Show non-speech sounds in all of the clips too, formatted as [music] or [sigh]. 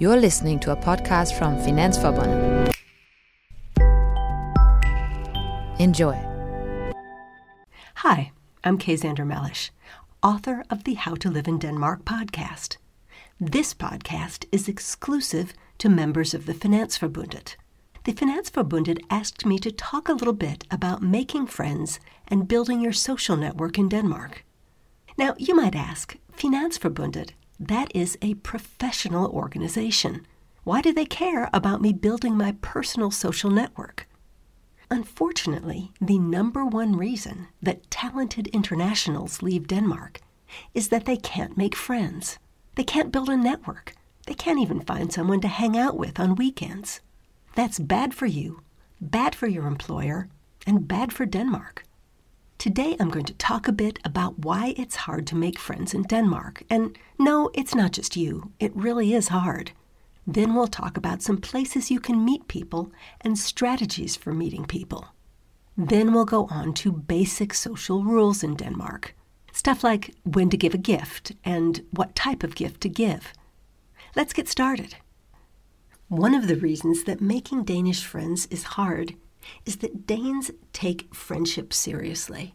You're listening to a podcast from Finansforbundet. Enjoy. Hi, I'm Kay Xander Mellish, author of the How to Live in Denmark podcast. This podcast is exclusive to members of the Finansforbundet. The Finansforbundet asked me to talk a little bit about making friends and building your social network in Denmark. Now, you might ask, Finansforbundet, that is a professional organization. Why do they care about me building my personal social network? Unfortunately, the number one reason that talented internationals leave Denmark is that they can't make friends. They can't build a network. They can't even find someone to hang out with on weekends. That's bad for you, bad for your employer, and bad for Denmark. Today I'm going to talk a bit about why it's hard to make friends in Denmark. And no, it's not just you, it really is hard. Then we'll talk about some places you can meet people and strategies for meeting people. Then we'll go on to basic social rules in Denmark. Stuff like when to give a gift and what type of gift to give. Let's get started. One of the reasons that making Danish friends is hard is that Danes take friendship seriously.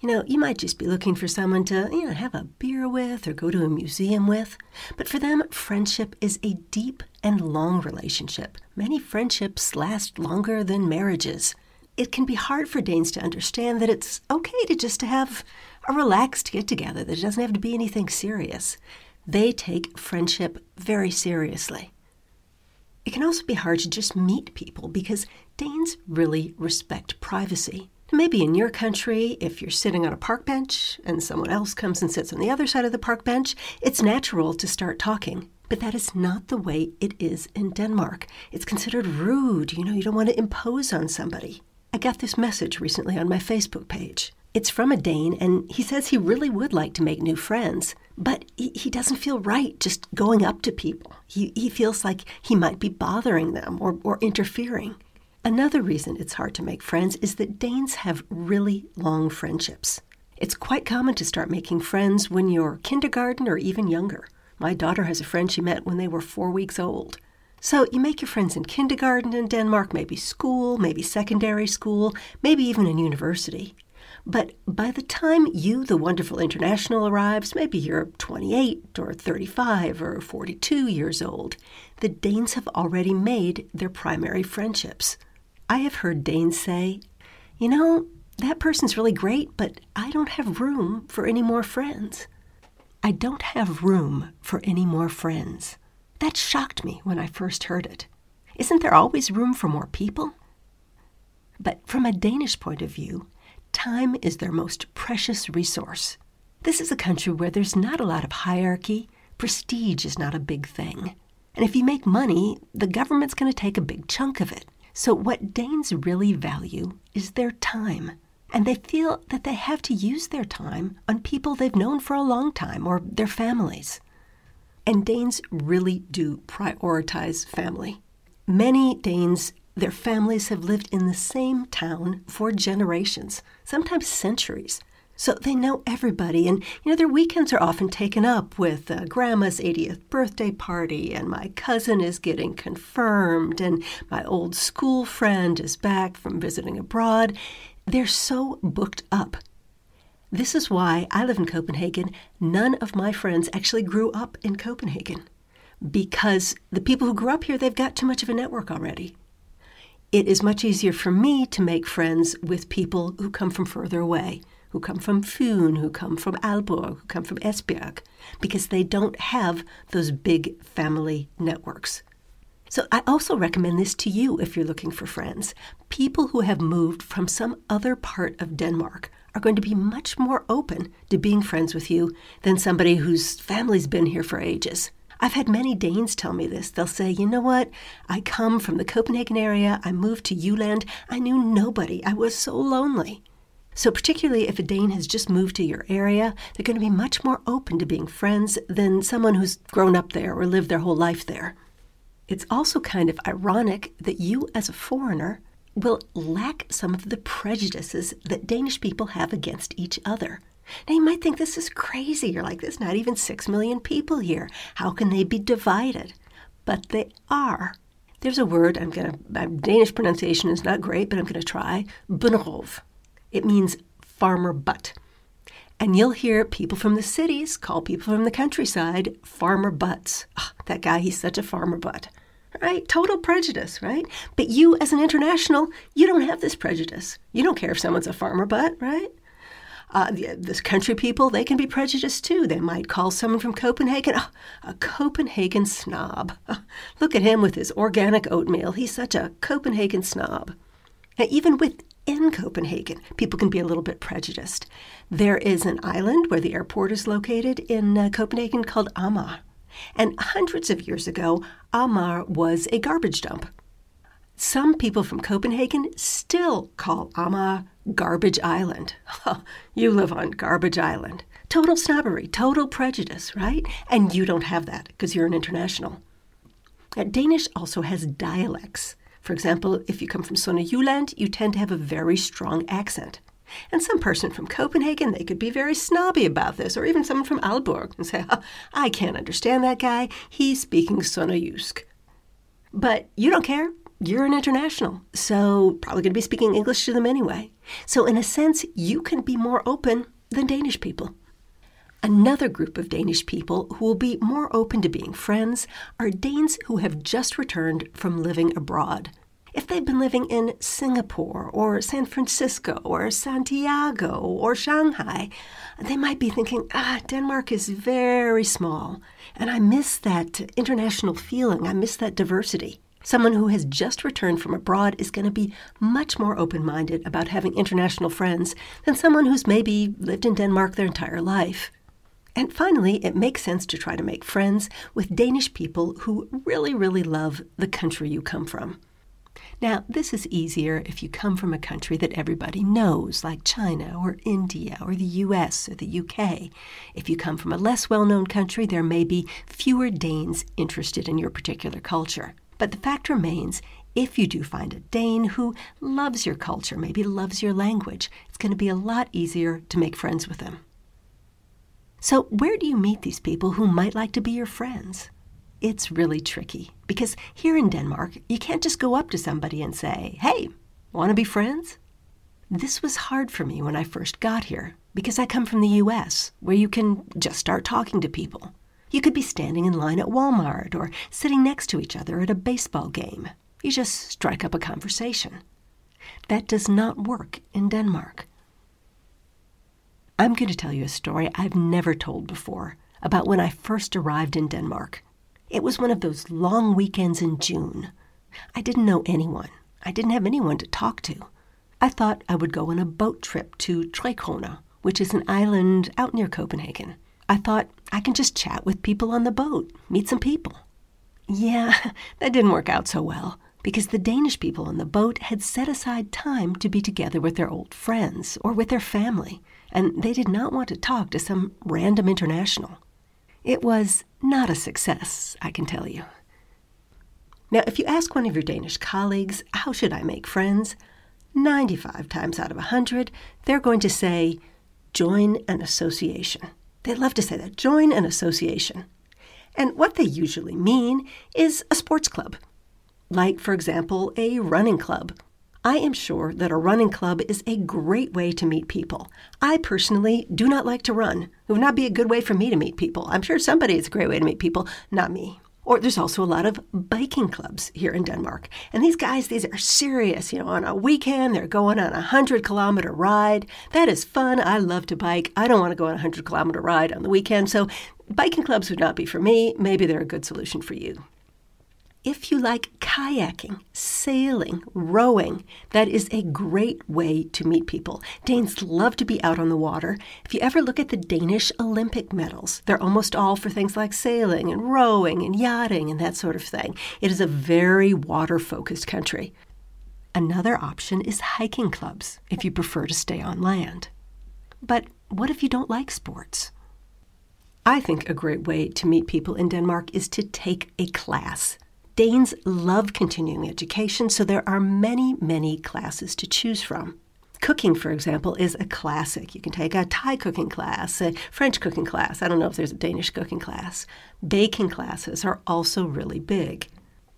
You know, you might just be looking for someone to, you know, have a beer with or go to a museum with. But for them, friendship is a deep and long relationship. Many friendships last longer than marriages. It can be hard for Danes to understand that it's okay to just have a relaxed get together, that it doesn't have to be anything serious. They take friendship very seriously. It can also be hard to just meet people because Danes really respect privacy. Maybe in your country, if you're sitting on a park bench and someone else comes and sits on the other side of the park bench, it's natural to start talking. But that is not the way it is in Denmark. It's considered rude. You know, you don't want to impose on somebody. I got this message recently on my Facebook page. It's from a Dane, and he says he really would like to make new friends, but he, he doesn't feel right just going up to people. He, he feels like he might be bothering them or, or interfering. Another reason it's hard to make friends is that Danes have really long friendships. It's quite common to start making friends when you're kindergarten or even younger. My daughter has a friend she met when they were four weeks old. So you make your friends in kindergarten in Denmark, maybe school, maybe secondary school, maybe even in university. But by the time you, the wonderful international, arrives, maybe you're 28 or 35 or 42 years old, the Danes have already made their primary friendships. I have heard Danes say, you know, that person's really great, but I don't have room for any more friends. I don't have room for any more friends. That shocked me when I first heard it. Isn't there always room for more people? But from a Danish point of view, time is their most precious resource. This is a country where there's not a lot of hierarchy, prestige is not a big thing. And if you make money, the government's going to take a big chunk of it. So, what Danes really value is their time. And they feel that they have to use their time on people they've known for a long time or their families. And Danes really do prioritize family. Many Danes their families have lived in the same town for generations, sometimes centuries. So they know everybody, and you know their weekends are often taken up with uh, grandma's 80th birthday party, and my cousin is getting confirmed, and my old school friend is back from visiting abroad. They're so booked up. This is why I live in Copenhagen. None of my friends actually grew up in Copenhagen because the people who grew up here, they've got too much of a network already it is much easier for me to make friends with people who come from further away, who come from Fyn, who come from Aalborg, who come from Esbjerg, because they don't have those big family networks. So I also recommend this to you if you're looking for friends. People who have moved from some other part of Denmark are going to be much more open to being friends with you than somebody whose family's been here for ages. I've had many Danes tell me this. They'll say, you know what? I come from the Copenhagen area. I moved to Jylland. I knew nobody. I was so lonely. So, particularly if a Dane has just moved to your area, they're going to be much more open to being friends than someone who's grown up there or lived their whole life there. It's also kind of ironic that you, as a foreigner, will lack some of the prejudices that Danish people have against each other. Now, you might think this is crazy. You're like, there's not even six million people here. How can they be divided? but they are. There's a word I'm gonna. My Danish pronunciation is not great, but I'm gonna try. Bunderov. It means farmer butt. And you'll hear people from the cities call people from the countryside farmer butts. Oh, that guy, he's such a farmer butt. Right? Total prejudice, right? But you, as an international, you don't have this prejudice. You don't care if someone's a farmer butt, right? Uh, the, this country people, they can be prejudiced too. They might call someone from Copenhagen oh, a Copenhagen snob. Oh, look at him with his organic oatmeal. He's such a Copenhagen snob. Now, even within Copenhagen, people can be a little bit prejudiced. There is an island where the airport is located in uh, Copenhagen called Amager. And hundreds of years ago, Amager was a garbage dump. Some people from Copenhagen still call Amager Garbage Island. [laughs] you live on Garbage Island. Total snobbery, total prejudice, right? And you don't have that because you're an international. Now, Danish also has dialects. For example, if you come from Sønderjylland, you tend to have a very strong accent. And some person from Copenhagen, they could be very snobby about this, or even someone from Aalborg and say, oh, I can't understand that guy. He's speaking Sønderjysk. But you don't care. You're an international, so probably going to be speaking English to them anyway. So, in a sense, you can be more open than Danish people. Another group of Danish people who will be more open to being friends are Danes who have just returned from living abroad. If they've been living in Singapore or San Francisco or Santiago or Shanghai, they might be thinking, ah, Denmark is very small, and I miss that international feeling, I miss that diversity. Someone who has just returned from abroad is going to be much more open minded about having international friends than someone who's maybe lived in Denmark their entire life. And finally, it makes sense to try to make friends with Danish people who really, really love the country you come from. Now, this is easier if you come from a country that everybody knows, like China or India or the US or the UK. If you come from a less well known country, there may be fewer Danes interested in your particular culture. But the fact remains if you do find a Dane who loves your culture, maybe loves your language, it's going to be a lot easier to make friends with them. So, where do you meet these people who might like to be your friends? It's really tricky because here in Denmark, you can't just go up to somebody and say, Hey, want to be friends? This was hard for me when I first got here because I come from the US, where you can just start talking to people. You could be standing in line at Walmart or sitting next to each other at a baseball game. You just strike up a conversation. That does not work in Denmark. I'm going to tell you a story I've never told before about when I first arrived in Denmark. It was one of those long weekends in June. I didn't know anyone. I didn't have anyone to talk to. I thought I would go on a boat trip to Trekroner, which is an island out near Copenhagen. I thought I can just chat with people on the boat, meet some people. Yeah, [laughs] that didn't work out so well because the Danish people on the boat had set aside time to be together with their old friends or with their family, and they did not want to talk to some random international. It was not a success, I can tell you. Now, if you ask one of your Danish colleagues, how should I make friends? 95 times out of 100, they're going to say, join an association. They love to say that join an association. And what they usually mean is a sports club, like, for example, a running club. I am sure that a running club is a great way to meet people. I personally do not like to run. It would not be a good way for me to meet people. I'm sure somebody is a great way to meet people, not me. Or there's also a lot of biking clubs here in Denmark. And these guys, these are serious. You know, on a weekend, they're going on a 100 kilometer ride. That is fun. I love to bike. I don't want to go on a 100 kilometer ride on the weekend. So biking clubs would not be for me. Maybe they're a good solution for you. If you like kayaking, sailing, rowing, that is a great way to meet people. Danes love to be out on the water. If you ever look at the Danish Olympic medals, they're almost all for things like sailing and rowing and yachting and that sort of thing. It is a very water focused country. Another option is hiking clubs if you prefer to stay on land. But what if you don't like sports? I think a great way to meet people in Denmark is to take a class. Danes love continuing education, so there are many, many classes to choose from. Cooking, for example, is a classic. You can take a Thai cooking class, a French cooking class. I don't know if there's a Danish cooking class. Baking classes are also really big.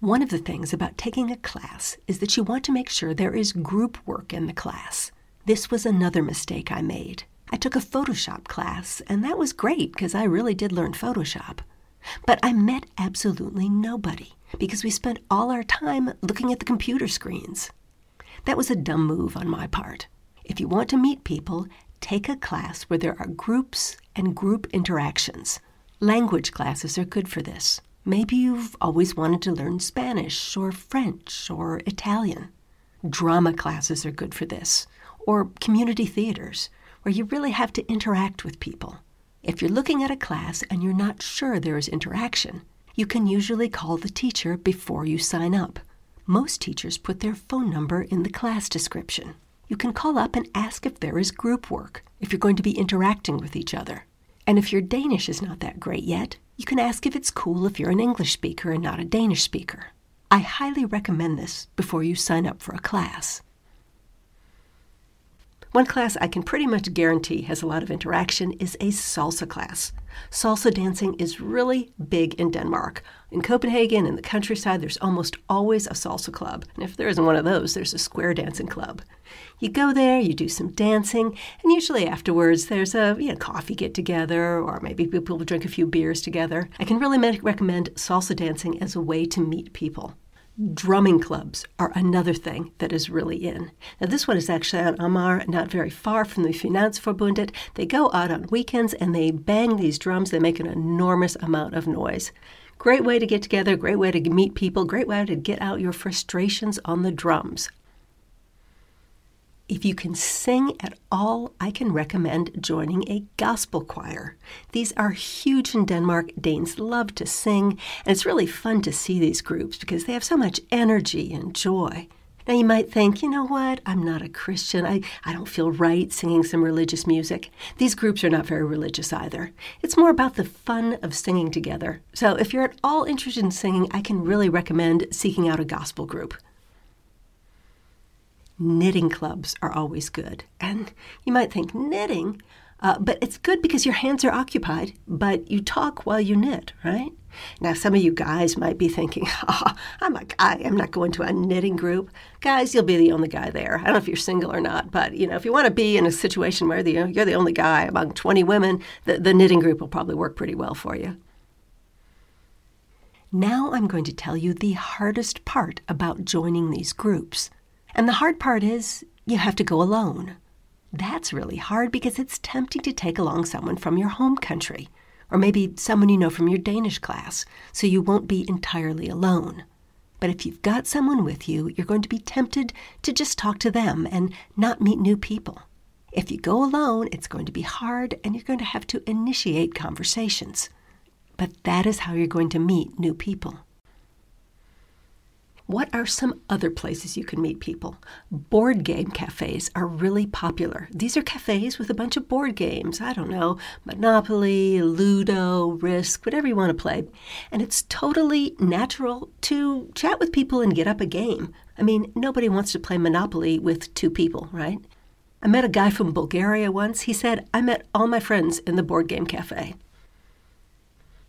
One of the things about taking a class is that you want to make sure there is group work in the class. This was another mistake I made. I took a Photoshop class, and that was great because I really did learn Photoshop. But I met absolutely nobody because we spent all our time looking at the computer screens. That was a dumb move on my part. If you want to meet people, take a class where there are groups and group interactions. Language classes are good for this. Maybe you've always wanted to learn Spanish or French or Italian. Drama classes are good for this, or community theaters, where you really have to interact with people. If you're looking at a class and you're not sure there is interaction, you can usually call the teacher before you sign up. Most teachers put their phone number in the class description. You can call up and ask if there is group work, if you're going to be interacting with each other. And if your Danish is not that great yet, you can ask if it's cool if you're an English speaker and not a Danish speaker. I highly recommend this before you sign up for a class. One class I can pretty much guarantee has a lot of interaction is a salsa class. Salsa dancing is really big in Denmark. In Copenhagen, in the countryside, there's almost always a salsa club. And if there isn't one of those, there's a square dancing club. You go there, you do some dancing, and usually afterwards there's a you know, coffee get together, or maybe people drink a few beers together. I can really recommend salsa dancing as a way to meet people. Drumming clubs are another thing that is really in. Now, this one is actually on Amager, not very far from the Finansforbundet. They go out on weekends and they bang these drums. They make an enormous amount of noise. Great way to get together, great way to meet people, great way to get out your frustrations on the drums. If you can sing at all, I can recommend joining a gospel choir. These are huge in Denmark. Danes love to sing, and it's really fun to see these groups because they have so much energy and joy. Now, you might think, you know what? I'm not a Christian. I, I don't feel right singing some religious music. These groups are not very religious either. It's more about the fun of singing together. So, if you're at all interested in singing, I can really recommend seeking out a gospel group. Knitting clubs are always good. And you might think, knitting? Uh, but it's good because your hands are occupied, but you talk while you knit, right? Now, some of you guys might be thinking, oh, [laughs] I'm a guy, I'm not going to a knitting group. Guys, you'll be the only guy there. I don't know if you're single or not, but you know, if you want to be in a situation where the, you're the only guy among 20 women, the, the knitting group will probably work pretty well for you. Now I'm going to tell you the hardest part about joining these groups. And the hard part is you have to go alone. That's really hard because it's tempting to take along someone from your home country, or maybe someone you know from your Danish class, so you won't be entirely alone. But if you've got someone with you, you're going to be tempted to just talk to them and not meet new people. If you go alone, it's going to be hard and you're going to have to initiate conversations. But that is how you're going to meet new people. What are some other places you can meet people? Board game cafes are really popular. These are cafes with a bunch of board games. I don't know, Monopoly, Ludo, Risk, whatever you want to play. And it's totally natural to chat with people and get up a game. I mean, nobody wants to play Monopoly with two people, right? I met a guy from Bulgaria once. He said, I met all my friends in the board game cafe.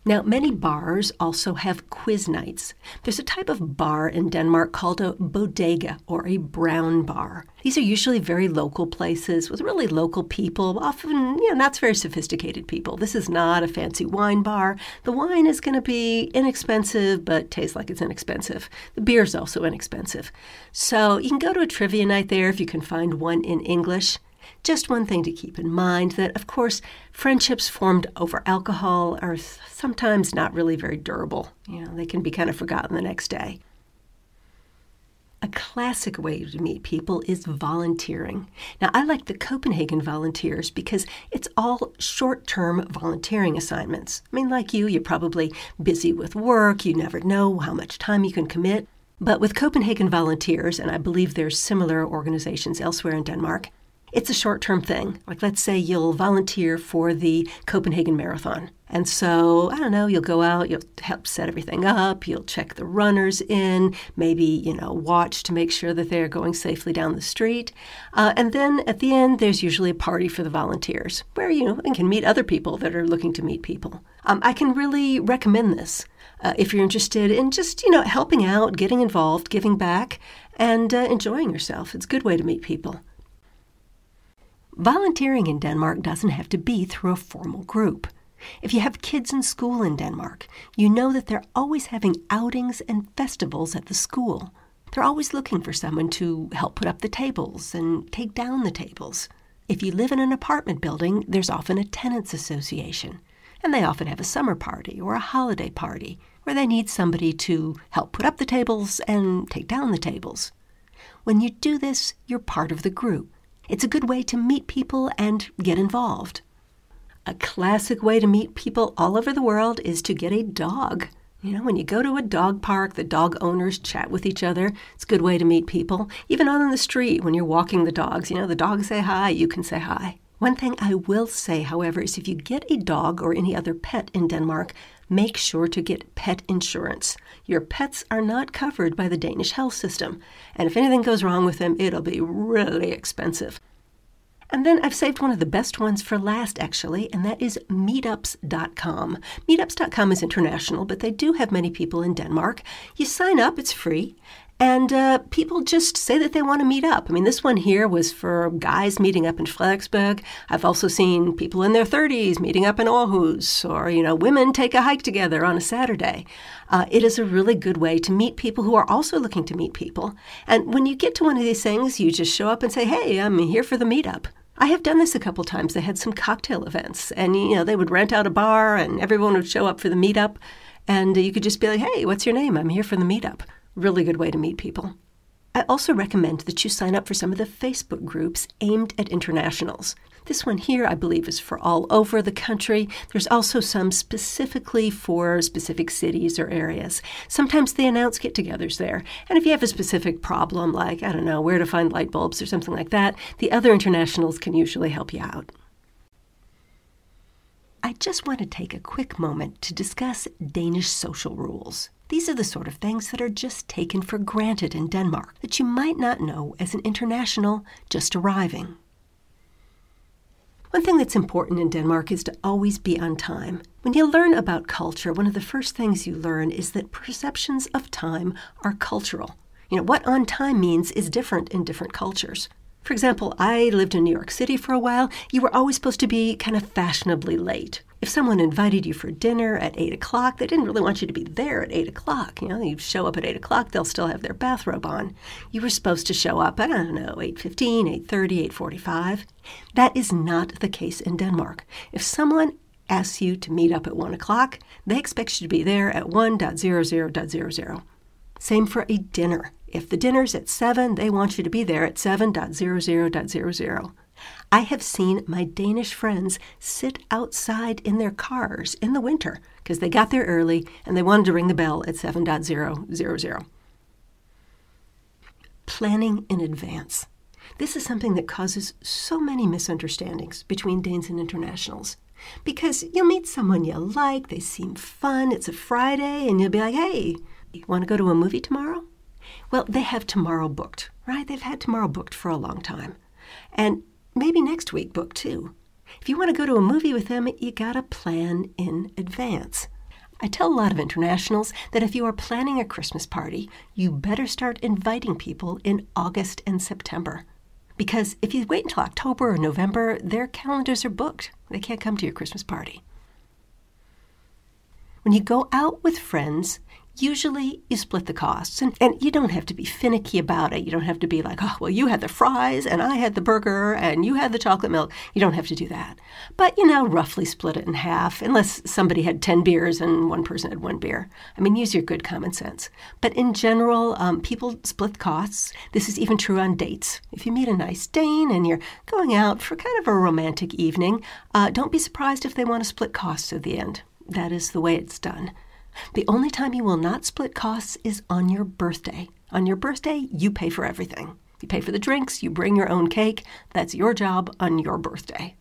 Now, many bars also have quiz nights. There's a type of bar in Denmark called a bodega or a brown bar. These are usually very local places with really local people, often, you know, not very sophisticated people. This is not a fancy wine bar. The wine is going to be inexpensive, but tastes like it's inexpensive. The beer is also inexpensive. So you can go to a trivia night there if you can find one in English. Just one thing to keep in mind that, of course, friendships formed over alcohol are sometimes not really very durable. You know, they can be kind of forgotten the next day. A classic way to meet people is volunteering. Now, I like the Copenhagen volunteers because it's all short term volunteering assignments. I mean, like you, you're probably busy with work, you never know how much time you can commit. But with Copenhagen volunteers, and I believe there's similar organizations elsewhere in Denmark, It's a short term thing. Like, let's say you'll volunteer for the Copenhagen Marathon. And so, I don't know, you'll go out, you'll help set everything up, you'll check the runners in, maybe, you know, watch to make sure that they're going safely down the street. Uh, and then at the end, there's usually a party for the volunteers where, you know, you can meet other people that are looking to meet people. Um, I can really recommend this uh, if you're interested in just, you know, helping out, getting involved, giving back, and uh, enjoying yourself. It's a good way to meet people. Volunteering in Denmark doesn't have to be through a formal group. If you have kids in school in Denmark, you know that they're always having outings and festivals at the school. They're always looking for someone to help put up the tables and take down the tables. If you live in an apartment building, there's often a tenants association, and they often have a summer party or a holiday party where they need somebody to help put up the tables and take down the tables. When you do this, you're part of the group it's a good way to meet people and get involved. A classic way to meet people all over the world is to get a dog. You know, when you go to a dog park, the dog owners chat with each other. It's a good way to meet people. Even on the street, when you're walking the dogs, you know, the dogs say hi, you can say hi. One thing I will say, however, is if you get a dog or any other pet in Denmark, make sure to get pet insurance. Your pets are not covered by the Danish health system, and if anything goes wrong with them, it'll be really expensive. And then I've saved one of the best ones for last, actually, and that is meetups.com. Meetups.com is international, but they do have many people in Denmark. You sign up, it's free, and uh, people just say that they want to meet up. I mean, this one here was for guys meeting up in Frederiksberg. I've also seen people in their 30s meeting up in Aarhus, or, you know, women take a hike together on a Saturday. Uh, it is a really good way to meet people who are also looking to meet people. And when you get to one of these things, you just show up and say, hey, I'm here for the meetup. I have done this a couple times. They had some cocktail events, and you know they would rent out a bar, and everyone would show up for the meetup, and you could just be like, "Hey, what's your name? I'm here for the meetup." Really good way to meet people. I also recommend that you sign up for some of the Facebook groups aimed at internationals. This one here, I believe, is for all over the country. There's also some specifically for specific cities or areas. Sometimes they announce get togethers there. And if you have a specific problem, like, I don't know, where to find light bulbs or something like that, the other internationals can usually help you out. I just want to take a quick moment to discuss Danish social rules. These are the sort of things that are just taken for granted in Denmark that you might not know as an international just arriving. One thing that's important in Denmark is to always be on time. When you learn about culture, one of the first things you learn is that perceptions of time are cultural. You know, what on time means is different in different cultures. For example, I lived in New York City for a while. You were always supposed to be kind of fashionably late. If someone invited you for dinner at 8 o'clock, they didn't really want you to be there at 8 o'clock. You know, you show up at 8 o'clock, they'll still have their bathrobe on. You were supposed to show up, at I don't know, 8.15, 8.30, 8.45. That is not the case in Denmark. If someone asks you to meet up at 1 o'clock, they expect you to be there at 1.00.00. Same for a dinner. If the dinner's at 7, they want you to be there at 7.00.00. I have seen my Danish friends sit outside in their cars in the winter because they got there early and they wanted to ring the bell at 7.000. Planning in advance. This is something that causes so many misunderstandings between Danes and internationals. Because you'll meet someone you like, they seem fun, it's a Friday, and you'll be like, hey, you want to go to a movie tomorrow? Well, they have tomorrow booked, right? They've had tomorrow booked for a long time. And maybe next week book too. If you want to go to a movie with them, you got to plan in advance. I tell a lot of internationals that if you are planning a Christmas party, you better start inviting people in August and September. Because if you wait until October or November, their calendars are booked. They can't come to your Christmas party. When you go out with friends, usually you split the costs. And, and you don't have to be finicky about it. You don't have to be like, oh, well, you had the fries and I had the burger and you had the chocolate milk. You don't have to do that. But, you know, roughly split it in half, unless somebody had 10 beers and one person had one beer. I mean, use your good common sense. But in general, um, people split costs. This is even true on dates. If you meet a nice Dane and you're going out for kind of a romantic evening, uh, don't be surprised if they want to split costs at the end. That is the way it's done. The only time you will not split costs is on your birthday. On your birthday, you pay for everything. You pay for the drinks, you bring your own cake. That's your job on your birthday.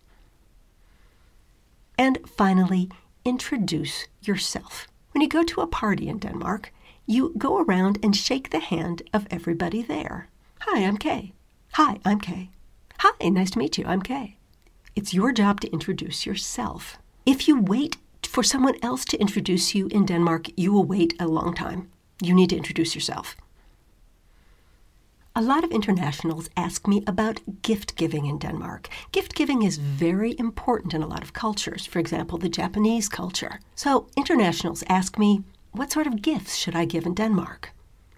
And finally, introduce yourself. When you go to a party in Denmark, you go around and shake the hand of everybody there. Hi, I'm Kay. Hi, I'm Kay. Hi, nice to meet you. I'm Kay. It's your job to introduce yourself. If you wait for someone else to introduce you in Denmark, you will wait a long time. You need to introduce yourself. A lot of internationals ask me about gift giving in Denmark. Gift giving is very important in a lot of cultures, for example, the Japanese culture. So, internationals ask me, what sort of gifts should I give in Denmark?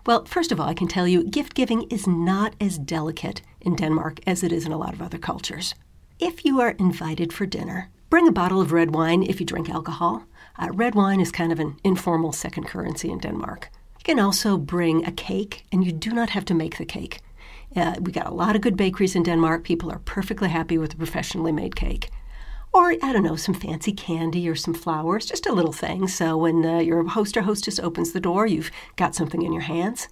Well, first of all, I can tell you gift giving is not as delicate in Denmark as it is in a lot of other cultures. If you are invited for dinner, bring a bottle of red wine if you drink alcohol. Uh, red wine is kind of an informal second currency in Denmark. You can also bring a cake, and you do not have to make the cake. Uh, we got a lot of good bakeries in Denmark. People are perfectly happy with a professionally made cake. Or, I don't know, some fancy candy or some flowers, just a little thing. So when uh, your host or hostess opens the door, you've got something in your hands.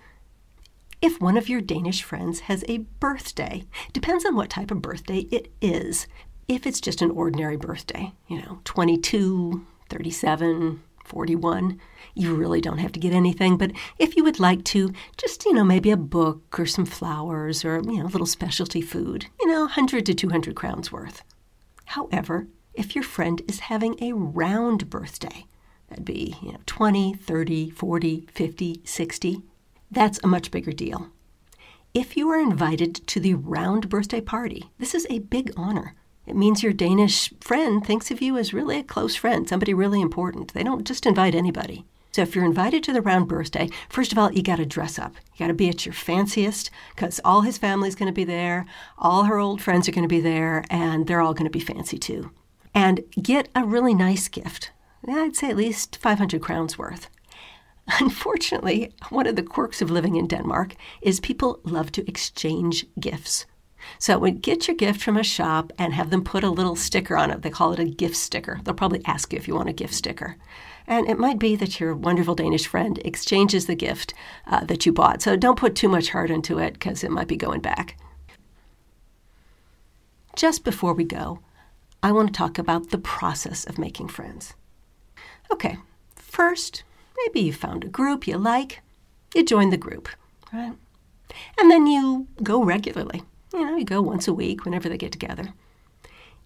If one of your Danish friends has a birthday, depends on what type of birthday it is. If it's just an ordinary birthday, you know, 22, 37, 41. You really don't have to get anything, but if you would like to, just, you know, maybe a book or some flowers or, you know, a little specialty food, you know, 100 to 200 crowns worth. However, if your friend is having a round birthday, that'd be, you know, 20, 30, 40, 50, 60, that's a much bigger deal. If you are invited to the round birthday party, this is a big honor. It means your Danish friend thinks of you as really a close friend, somebody really important. They don't just invite anybody. So if you're invited to the round birthday, first of all, you got to dress up. You got to be at your fanciest because all his family's going to be there, all her old friends are going to be there, and they're all going to be fancy too. And get a really nice gift. I'd say at least 500 crowns worth. [laughs] Unfortunately, one of the quirks of living in Denmark is people love to exchange gifts. So when get your gift from a shop and have them put a little sticker on it. They call it a gift sticker. They'll probably ask you if you want a gift sticker. And it might be that your wonderful Danish friend exchanges the gift uh, that you bought. So don't put too much heart into it because it might be going back. Just before we go, I want to talk about the process of making friends. Okay, first, maybe you found a group you like, you join the group, right? And then you go regularly. You know, you go once a week whenever they get together.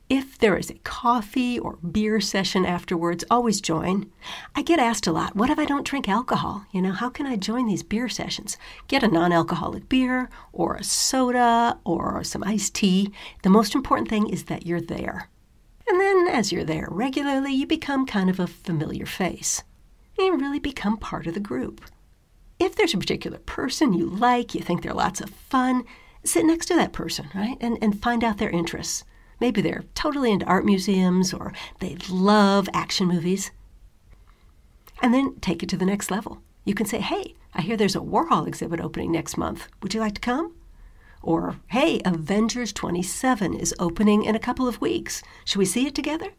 If there is a coffee or beer session afterwards, always join. I get asked a lot, what if I don't drink alcohol? You know, how can I join these beer sessions? Get a non alcoholic beer or a soda or some iced tea. The most important thing is that you're there. And then, as you're there regularly, you become kind of a familiar face. You really become part of the group. If there's a particular person you like, you think they're lots of fun, sit next to that person, right? And, and find out their interests. Maybe they're totally into art museums or they love action movies. And then take it to the next level. You can say, hey, I hear there's a Warhol exhibit opening next month. Would you like to come? Or, hey, Avengers 27 is opening in a couple of weeks. Should we see it together?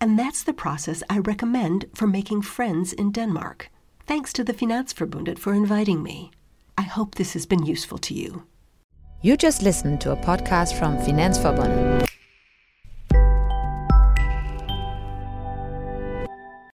And that's the process I recommend for making friends in Denmark. Thanks to the Finansforbundet for inviting me. I hope this has been useful to you. You just listened to a podcast from Finansforbundet.